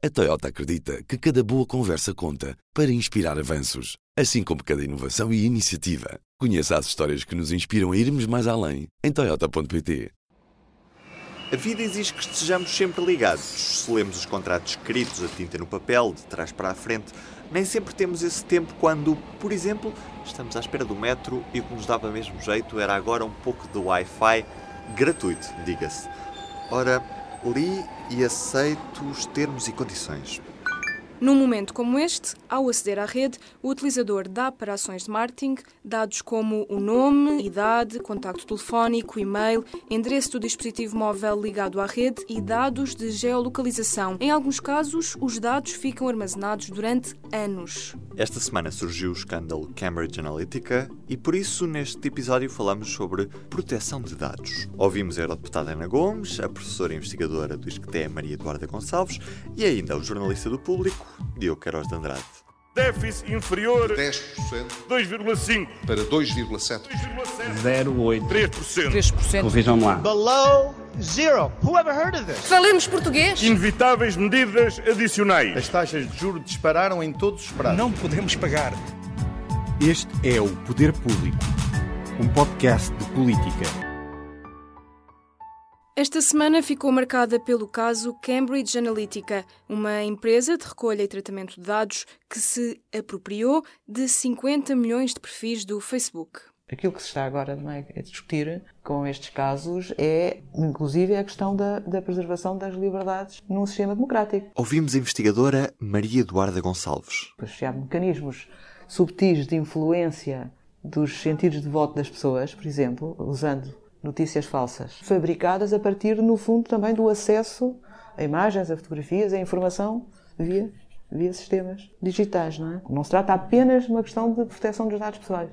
A Toyota acredita que cada boa conversa conta para inspirar avanços, assim como cada inovação e iniciativa. Conheça as histórias que nos inspiram a irmos mais além em Toyota.pt. A vida exige que estejamos sempre ligados. Se lemos os contratos escritos a tinta no papel, de trás para a frente, nem sempre temos esse tempo quando, por exemplo, estamos à espera do metro e o que nos dava mesmo jeito era agora um pouco de Wi-Fi gratuito, diga-se. Ora, li e aceito os termos e condições. Num momento como este, ao aceder à rede, o utilizador dá para ações de marketing dados como o nome, idade, contacto telefónico, e-mail, endereço do dispositivo móvel ligado à rede e dados de geolocalização. Em alguns casos, os dados ficam armazenados durante anos. Esta semana surgiu o escândalo Cambridge Analytica e por isso neste episódio falamos sobre proteção de dados. Ouvimos a eurodeputada Ana Gomes, a professora investigadora do ISCTE Maria Eduarda Gonçalves e ainda o jornalista do público Diogo Queiroz de Andrade. Déficit inferior 10% 2,5%. para 2,7%. 0,8%. 3%. 3%. Vejam lá. below zero. Who ever heard of this? Falemos português? Inevitáveis medidas adicionais. As taxas de juros dispararam em todos os prazos. Não podemos pagar. Este é o Poder Público, um podcast de política. Esta semana ficou marcada pelo caso Cambridge Analytica, uma empresa de recolha e tratamento de dados que se apropriou de 50 milhões de perfis do Facebook. Aquilo que se está agora é, a discutir com estes casos é, inclusive, a questão da, da preservação das liberdades num sistema democrático. Ouvimos a investigadora Maria Eduarda Gonçalves. Associar mecanismos subtis de influência dos sentidos de voto das pessoas, por exemplo, usando notícias falsas, fabricadas a partir, no fundo, também do acesso a imagens, a fotografias, a informação via, via sistemas digitais, não é? Não se trata apenas de uma questão de proteção dos dados pessoais,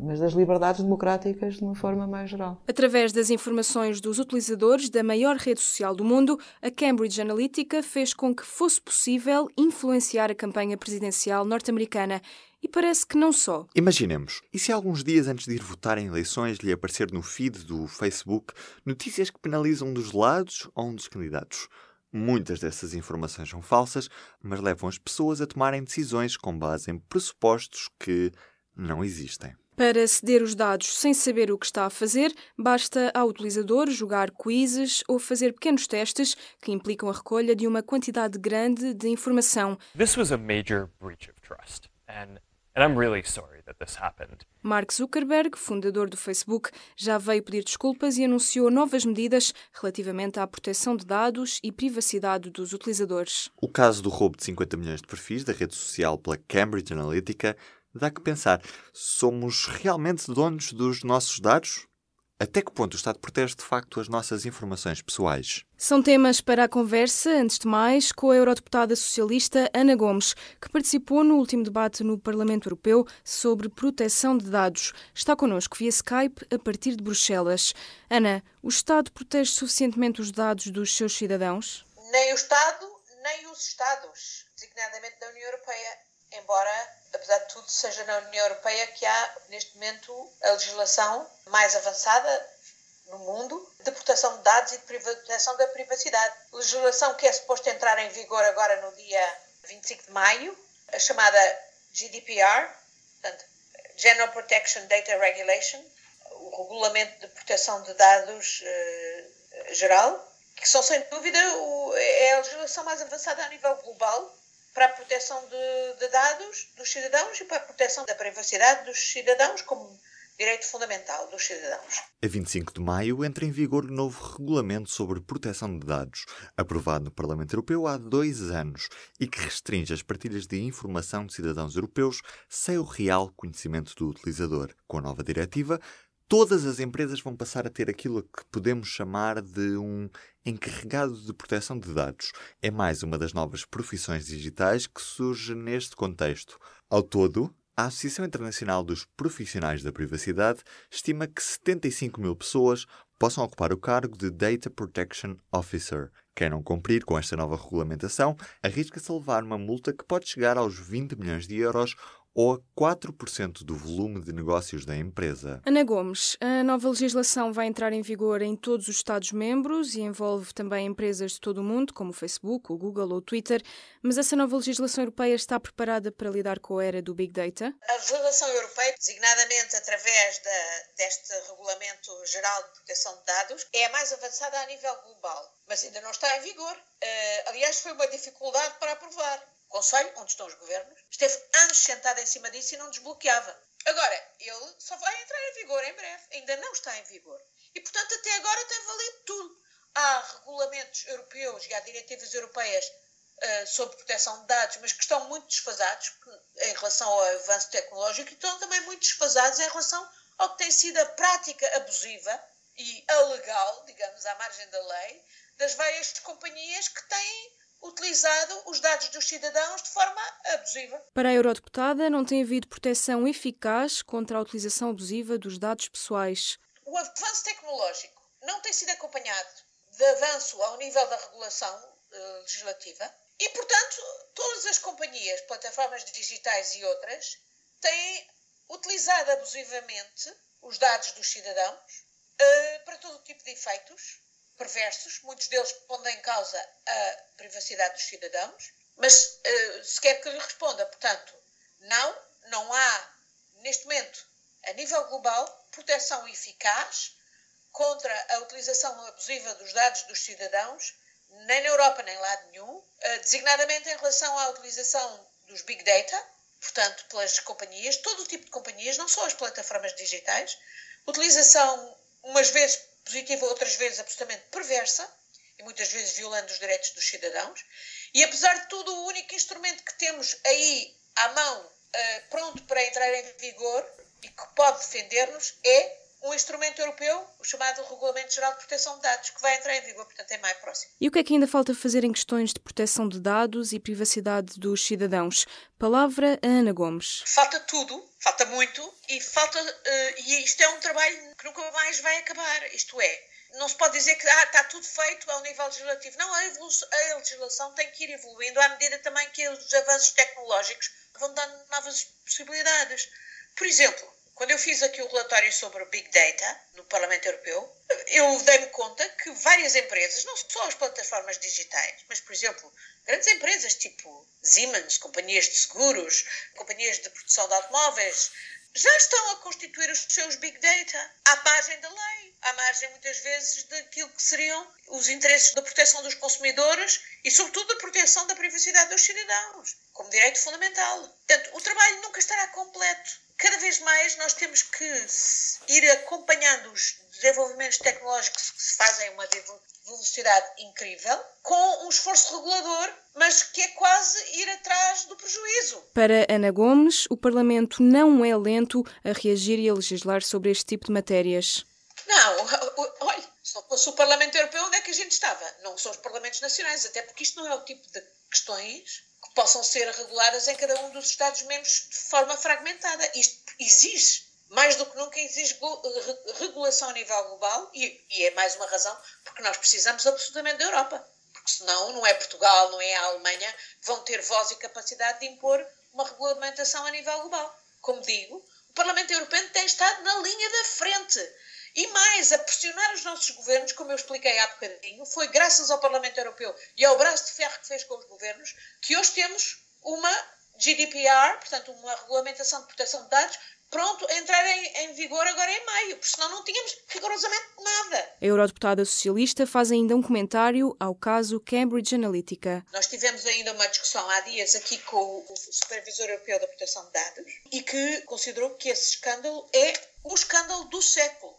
mas das liberdades democráticas de uma forma mais geral. Através das informações dos utilizadores da maior rede social do mundo, a Cambridge Analytica fez com que fosse possível influenciar a campanha presidencial norte-americana. E parece que não só. Imaginemos, e se alguns dias antes de ir votar em eleições lhe aparecer no feed do Facebook notícias que penalizam um dos lados ou um dos candidatos? Muitas dessas informações são falsas, mas levam as pessoas a tomarem decisões com base em pressupostos que não existem. Para ceder os dados sem saber o que está a fazer, basta ao utilizador jogar quizzes ou fazer pequenos testes que implicam a recolha de uma quantidade grande de informação. This was a major breach of trust, and, and I'm really sorry that this happened. Mark Zuckerberg, fundador do Facebook, já veio pedir desculpas e anunciou novas medidas relativamente à proteção de dados e privacidade dos utilizadores. O caso do roubo de 50 milhões de perfis da rede social pela Cambridge Analytica dá que pensar: somos realmente donos dos nossos dados? Até que ponto o Estado protege de facto as nossas informações pessoais? São temas para a conversa, antes de mais, com a eurodeputada socialista Ana Gomes, que participou no último debate no Parlamento Europeu sobre proteção de dados. Está connosco via Skype a partir de Bruxelas. Ana, o Estado protege suficientemente os dados dos seus cidadãos? Nem o Estado, nem os Estados, designadamente da União Europeia, embora, apesar de tudo, seja na União Europeia que há, neste momento, a legislação mais avançada no mundo de proteção de dados e de proteção da privacidade. Legislação que é suposto entrar em vigor agora no dia 25 de maio, a chamada GDPR, portanto, General Protection Data Regulation, o regulamento de proteção de dados uh, geral, que são sem dúvida o, é a legislação mais avançada a nível global para a proteção de, de, dados dos cidadãos e para a proteção da privacidade dos cidadãos como direito fundamental dos cidadãos. A 25 de maio entra em vigor o novo regulamento sobre proteção de dados, aprovado no Parlamento Europeu há dois anos e que restringe as partilhas de informação de cidadãos europeus sem o real conhecimento do utilizador. Com a nova diretiva, todas as empresas vão passar a ter aquilo que podemos chamar de um encarregado de proteção de dados. É mais uma das novas profissões digitais que surge neste contexto. Ao todo, a Associação Internacional dos Profissionais da Privacidade estima que 75 mil pessoas possam ocupar o cargo de Data Protection Officer. Quem não cumprir com esta nova regulamentação arrisca-se a levar uma multa que pode chegar aos 20 milhões de euros ou a 4% do volume de negócios da empresa. Ana Gomes, a nova legislação vai entrar em vigor em todos os Estados-membros e envolve também empresas de todo o mundo, como o Facebook, o Google ou o Twitter, mas essa nova legislação europeia está preparada para lidar com a era do Big Data? A legislação europeia, designadamente através da, deste Regulamento Geral de Proteção de Dados, é a mais avançada a nível global, mas ainda não está em vigor. Uh, aliás, foi uma dificuldade para aprovar Conselho, onde estão os governos, esteve anos sentado em cima disso e não desbloqueava. Agora, ele só vai entrar em vigor em breve, ainda não está em vigor. E, portanto, até agora tem valido tudo. Há regulamentos europeus e há diretivas europeias uh, sobre proteção de dados, mas que estão muito desfasados em relação ao avanço tecnológico e estão também muito desfasados em relação ao que tem sido a prática abusiva e alegal, digamos, à margem da lei, das várias companhias que têm utilizado os dados dos cidadãos de forma abusiva. Para a eurodeputada, não tem havido proteção eficaz contra a utilização abusiva dos dados pessoais. O avanço tecnológico não tem sido acompanhado de avanço ao nível da regulação uh, legislativa e, portanto, todas as companhias, plataformas digitais e outras, têm utilizado abusivamente os dados dos cidadãos uh, para todo tipo de efeitos perversos, muitos deles pondo em causa a privacidade dos cidadãos, mas uh, se quer que lhe responda, portanto, não, não há, neste momento, a nível global, proteção eficaz contra a utilização abusiva dos dados dos cidadãos, nem na Europa nem em lado nenhum, uh, designadamente em relação à utilização dos big data, portanto, pelas companhias, todo o tipo de companhias, não só as plataformas digitais, utilização, umas vezes positiva, outras vezes absolutamente perversa, e muitas vezes violando os direitos dos cidadãos. E apesar de tudo, o único instrumento que temos aí à mão, uh, pronto para entrar em vigor e que pode defender-nos, é um instrumento europeu, o chamado Regulamento Geral de Proteção de Dados, que vai entrar em vigor, portanto, é mais próximo. E o que é que ainda falta fazer em questões de proteção de dados e privacidade dos cidadãos? Palavra a Ana Gomes. Falta tudo, falta muito, e falta uh, e isto é um trabalho que nunca mais vai acabar. Isto é, não se pode dizer que ah, está tudo feito ao nível legislativo. Não, a, a legislação tem que ir evoluindo à medida também que os avanços tecnológicos vão dando novas possibilidades. Por exemplo, quando eu fiz aqui o relatório sobre o Big Data no Parlamento Europeu, eu dei-me conta que várias empresas, não só as plataformas digitais, mas, por exemplo, grandes empresas tipo Siemens, companhias de seguros, companhias de produção de automóveis, já estão a constituir os seus Big Data à margem da lei, à margem muitas vezes daquilo que seriam os interesses da proteção dos consumidores e, sobretudo, da proteção da privacidade dos cidadãos, como direito fundamental. Portanto, o trabalho nunca estará completo cada vez mais nós temos que ir acompanhando os desenvolvimentos tecnológicos que se fazem uma velocidade incrível, com um esforço regulador, mas que é quase ir atrás do prejuízo. Para Ana Gomes, o Parlamento não é lento a reagir e a legislar sobre este tipo de matérias. Não, olha, se não fosse o Parlamento Europeu, onde é que a gente estava? Não são os Parlamentos Nacionais, até porque isto não é o tipo de questões possam ser reguladas em cada um dos Estados-membros de forma fragmentada. Isto exige, mais do que nunca, exige regulação a nível global e, e é mais uma razão porque nós precisamos absolutamente da Europa. Porque senão não é Portugal, não é a Alemanha vão ter voz e capacidade de impor uma regulamentação a nível global. Como digo, o Parlamento Europeu tem estado na linha da frente e mais, a pressionar os nossos governos, como eu expliquei há bocadinho, foi graças ao Parlamento Europeu e ao braço de ferro que fez com os governos que hoje temos uma GDPR, portanto, uma regulamentação de proteção de dados, pronto entrar em, em, vigor agora em maio, porque senão não tínhamos rigorosamente nada. A eurodeputada socialista faz ainda um comentário ao caso Cambridge Analytica. Nós tivemos ainda uma discussão há dias aqui com o Supervisor Europeu da Proteção de Dados e que considerou que esse escândalo é o escândalo do século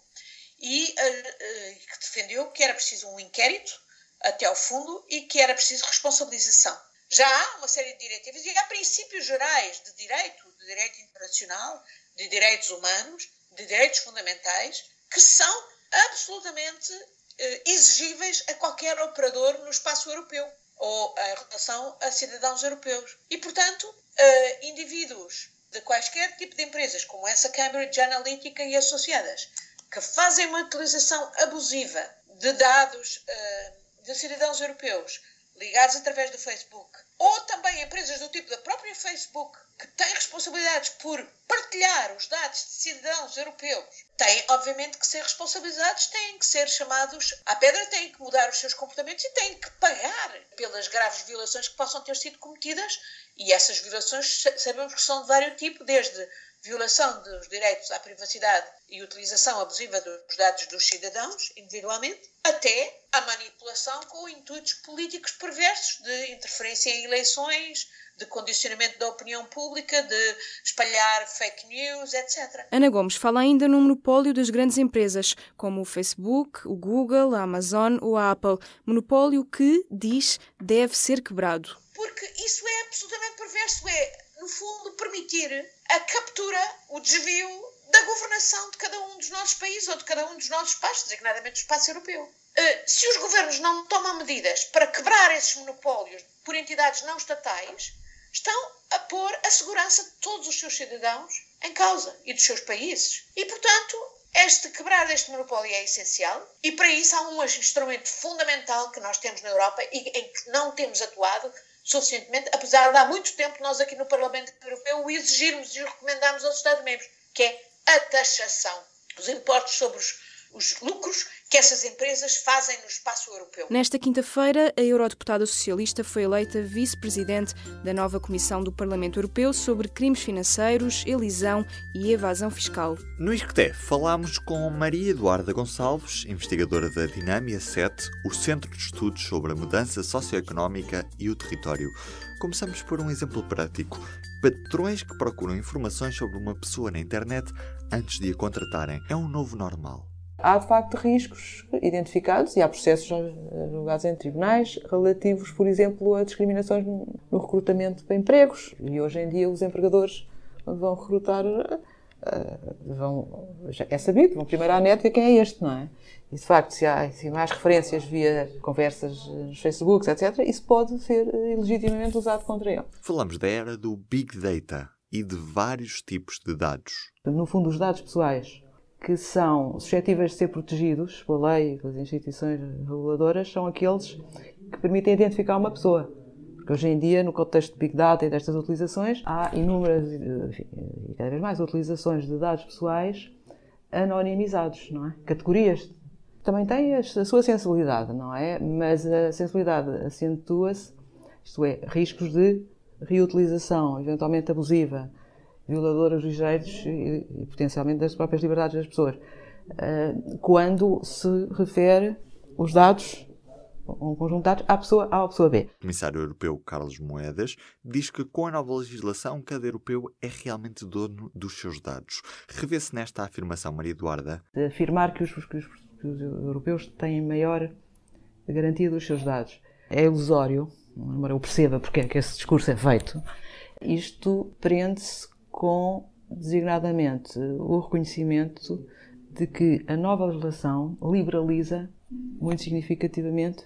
e uh, que defendeu que era preciso um inquérito até ao fundo e que era preciso responsabilização. Já há uma série de diretivas e há princípios gerais de direito, de direito internacional, de direitos humanos, de direitos fundamentais, que são absolutamente uh, exigíveis a qualquer operador no espaço europeu ou em relação a cidadãos europeus. E, portanto, uh, indivíduos de quaisquer tipo de empresas, como essa Cambridge Analytica e associadas, que fazem uma utilização abusiva de dados uh, de cidadãos europeus, ligados através do Facebook, ou também empresas do tipo da própria Facebook, que têm responsabilidades por partilhar os dados de cidadãos europeus, têm, obviamente, que ser responsabilizados, têm que ser chamados à pedra, têm que mudar os seus comportamentos e têm que pagar pelas graves violações que possam ter sido cometidas. E essas violações sabemos que são de vários tipos, desde violação dos direitos à privacidade e utilização abusiva dos dados dos cidadãos, individualmente, até a manipulação com intuitos políticos perversos de interferência em eleições, de condicionamento da opinião pública, de espalhar fake news, etc. Ana Gomes fala ainda no monopólio das grandes empresas, como o Facebook, o Google, a Amazon ou a Apple. Monopólio que, diz, deve ser quebrado. Porque isso é absolutamente perverso. É, no fundo, permitir a captura, o desvio da governação de cada um dos nossos países ou de cada um dos nossos espaços, designadamente do espaço europeu. Eh, se os governos não tomam medidas para quebrar esses monopólios por entidades não estatais, estão a pôr a segurança de todos os seus cidadãos em causa e dos seus países. E, portanto, este quebrar deste monopólio é essencial e para isso há um instrumento fundamental que nós temos na Europa e em que não temos atuado suficientemente, apesar de há muito tempo nós aqui no Parlamento Europeu o exigirmos e o recomendarmos aos Estados-membros, que é a taxação dos impostos sobre os, os lucros que essas empresas fazem no espaço europeu. Nesta quinta-feira, a eurodeputada socialista foi eleita vice-presidente da nova Comissão do Parlamento Europeu sobre crimes financeiros, elisão e evasão fiscal. No Isqueté, falámos com Maria Eduarda Gonçalves, investigadora da Dinâmia 7, o Centro de Estudos sobre a Mudança Socioeconómica e o Território. Começamos por um exemplo prático. Patrões que procuram informações sobre uma pessoa na internet antes de a contratarem. É um novo normal. Há, de facto, riscos identificados e há processos julgados em tribunais relativos, por exemplo, a discriminações no recrutamento para empregos. E hoje em dia os empregadores vão recrutar, eh, vão, é sabido, vão primeiro à net ver quem é este, não é? E, de facto, se há, se mais referências via conversas nos Facebooks, etc., isso pode ser eh, legitimamente usado contra ele. Falamos da era do Big Data e de vários tipos de dados. No fundo, os dados pessoais que são suscetíveis de ser protegidos pela lei, pelas instituições reguladoras, são aqueles que permitem identificar uma pessoa. Porque hoje em dia, no contexto de Big Data e destas utilizações, há inúmeras e cada vez mais utilizações de dados pessoais anonimizados, não é? Categorias. Também tem a sua sensibilidade, não é? Mas a sensibilidade acentua-se, isto é, riscos de reutilização, eventualmente abusiva, violadoras dos direitos e, e, potencialmente das próprias liberdades das pessoas. Uh, quando se refere os dados, um conjunto de dados, à pessoa A ou à pessoa B. O comissário europeu Carlos Moedas diz que com a nova legislação cada europeu é realmente dono dos seus dados. Revê-se nesta afirmação, Maria Eduarda? De afirmar que os, que, os, que os europeus têm maior garantia dos seus dados. É ilusório, embora eu perceba porque é que esse discurso é feito, isto prende-se com, designadamente, o reconhecimento de que a nova legislação liberaliza muito significativamente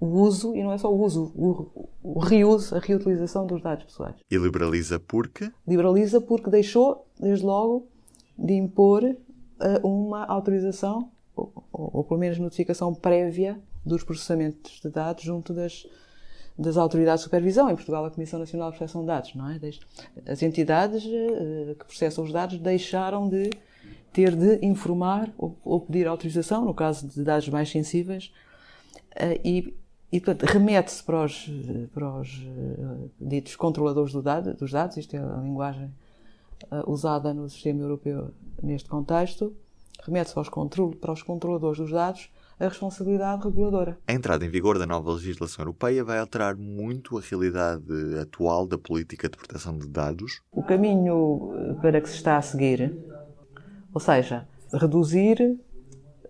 o uso, e não é só o uso, o, o reuso, a reutilização dos dados pessoais. E liberaliza porque? Liberaliza porque deixou, desde logo, de impor uh, uma autorização, ou, ou, ou pelo menos notificação prévia dos processamentos de dados junto das, das autoridades de supervisão, em Portugal a Comissão Nacional de Proteção de Dados, não é? As entidades eh, que processam os dados deixaram de ter de informar ou, pedir autorização, no caso de dados mais sensíveis, eh, e, e portanto, remete-se para os, para os eh, ditos controladores do dado, dos dados, isto é a linguagem usada no sistema europeu neste contexto, remete-se para os controladores dos dados a responsabilidade reguladora. A entrada em vigor da nova legislação europeia vai alterar muito a realidade atual da política de proteção de dados? O caminho eh, para que se está a seguir, ou seja, reduzir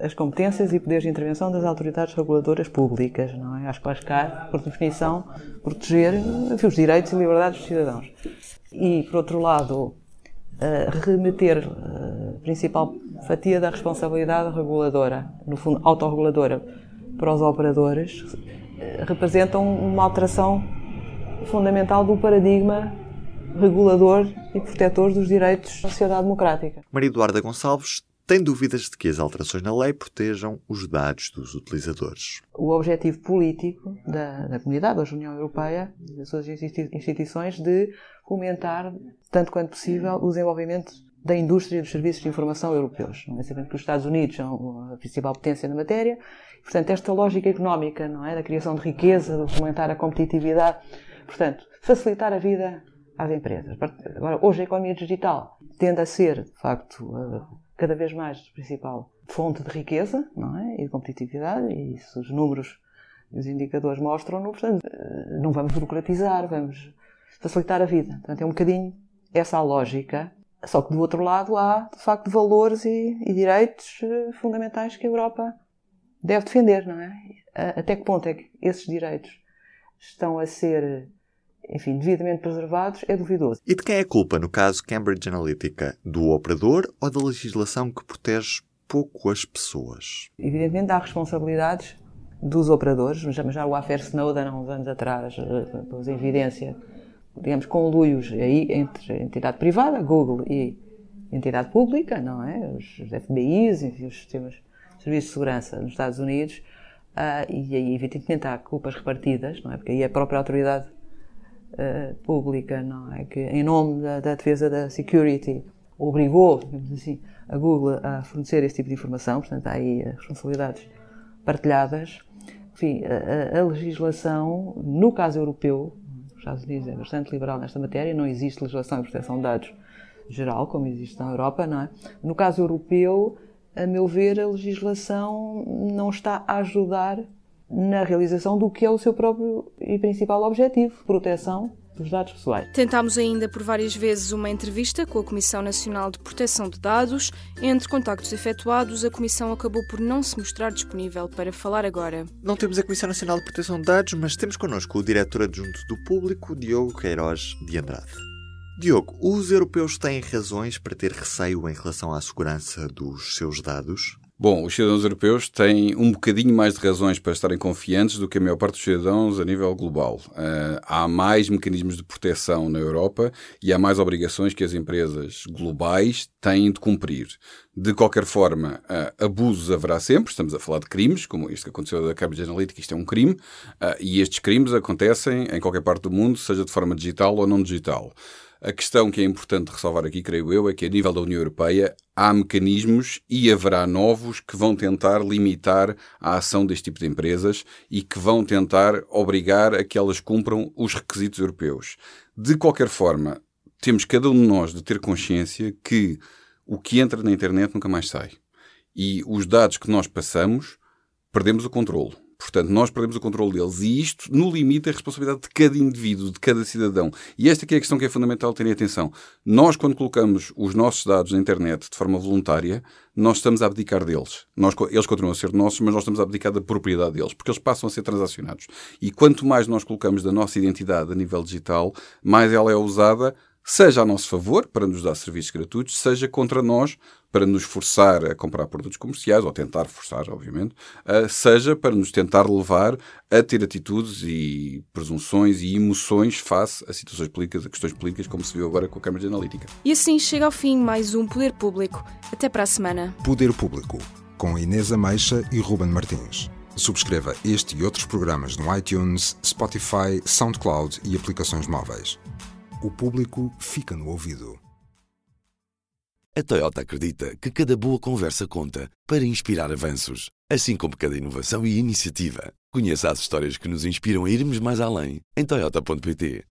as competências e poderes de intervenção das autoridades reguladoras públicas, não é? Às quais cabe, por definição, proteger enfim, os direitos e liberdades dos cidadãos. E, por outro lado, remeter a principal fatia da responsabilidade reguladora, no fundo autorreguladora, para os operadores, representam uma alteração fundamental do paradigma regulador e protetor dos direitos da sociedade democrática. Maria Eduarda Gonçalves tem dúvidas de que as alterações na lei protejam os dados dos utilizadores. O objetivo político da, da comunidade, da União Europeia, das suas instituições, de fomentar, tanto quanto possível, o desenvolvimento da indústria dos serviços de informação europeus. Não é sabendo que os Estados Unidos são a principal potência na matéria, portanto, esta lógica económica, não é, da criação de riqueza, de fomentar a competitividade, portanto, facilitar a vida às empresas. Agora, hoje a economia digital tende a ser, de facto, cada vez mais principal fonte de riqueza, não é, e de competitividade, e isso os números os indicadores mostram-no, portanto, eh, não vamos burocratizar, vamos facilitar a vida. Portanto, é um bocadinho essa a lógica só que do outro lado há, de facto, valores e, e, direitos eh, fundamentais que a Europa deve defender, não é? Até que ponto é que esses direitos estão a ser, enfim, devidamente preservados é duvidoso. E de quem é a culpa, no caso Cambridge Analytica? Do operador ou da legislação que protege pouco as pessoas? Evidentemente há responsabilidades dos operadores, mas já o Affair Snowden há uns anos atrás eh, pôs em evidência digamos, conluios aí entre entidade privada, Google, e entidade pública, não é? Os FBIs, enfim, os sistemas de serviços de segurança nos Estados Unidos, uh, e aí, evidentemente, há culpas repartidas, não é? Porque aí a própria autoridade uh, pública, não é? Que, em nome da, da, defesa da security, obrigou, digamos assim, a Google a fornecer esse tipo de informação, portanto, há aí responsabilidades partilhadas. Enfim, a, a legislação, no caso europeu, os Estados Unidos é bastante liberal nesta matéria, não existe legislação de proteção de dados geral, como existe na Europa, não é? No caso europeu, a meu ver, a legislação não está a ajudar na realização do que é o seu próprio e principal objetivo, proteção dos dados pessoais. Tentámos ainda por várias vezes uma entrevista com a Comissão Nacional de Proteção de Dados. Entre contactos efetuados, a Comissão acabou por não se mostrar disponível para falar agora. Não temos a Comissão Nacional de Proteção de Dados, mas temos connosco o diretor adjunto do Público, Diogo Queiroz de Andrade. Diogo, os europeus têm razões para ter receio em relação à segurança dos seus dados? Bom, os cidadãos europeus têm um bocadinho mais de razões para estarem confiantes do que a maior parte dos cidadãos a nível global. Uh, há mais mecanismos de proteção na Europa e há mais obrigações que as empresas globais têm de cumprir. De qualquer forma, uh, abusos haverá sempre. Estamos a falar de crimes, como este que aconteceu da Cambridge Analytica, isto é um crime, uh, e estes crimes acontecem em qualquer parte do mundo, seja de forma digital ou não digital. A questão que é importante ressalvar aqui, creio eu, é que a nível da União Europeia há mecanismos e haverá novos que vão tentar limitar a ação deste tipo de empresas e que vão tentar obrigar a que elas cumpram os requisitos europeus. De qualquer forma, temos cada um de nós de ter consciência que o que entra na internet nunca mais sai. E os dados que nós passamos, perdemos o controle. Portanto, nós perdemos o controle deles. E isto, no limite, é a responsabilidade de cada indivíduo, de cada cidadão. E esta é a questão que é fundamental terem atenção. Nós, quando colocamos os nossos dados na internet de forma voluntária, nós estamos a abdicar deles. Nós, eles continuam a ser nossos, mas nós estamos a abdicar da propriedade deles, porque eles passam a ser transacionados. E quanto mais nós colocamos da nossa identidade a nível digital, mais ela é usada seja a nosso favor, para nos dar serviços gratuitos, seja contra nós, para nos forçar a comprar produtos comerciais, ou tentar forçar, obviamente, uh, seja para nos tentar levar a ter atitudes e presunções e emoções face a situações políticas, a questões políticas, como se viu agora com a Câmara de Analítica. E assim chega ao fim mais um Poder Público. Até para a semana. Poder Público, com Inês Ameixa e Ruben Martins. Subscreva este e outros programas no iTunes, Spotify, SoundCloud e aplicações móveis o público fica no ouvido. A Toyota acredita que cada boa conversa conta para inspirar avanços, assim como cada inovação e iniciativa. Conheça as histórias que nos inspiram a irmos mais além em Toyota.pt.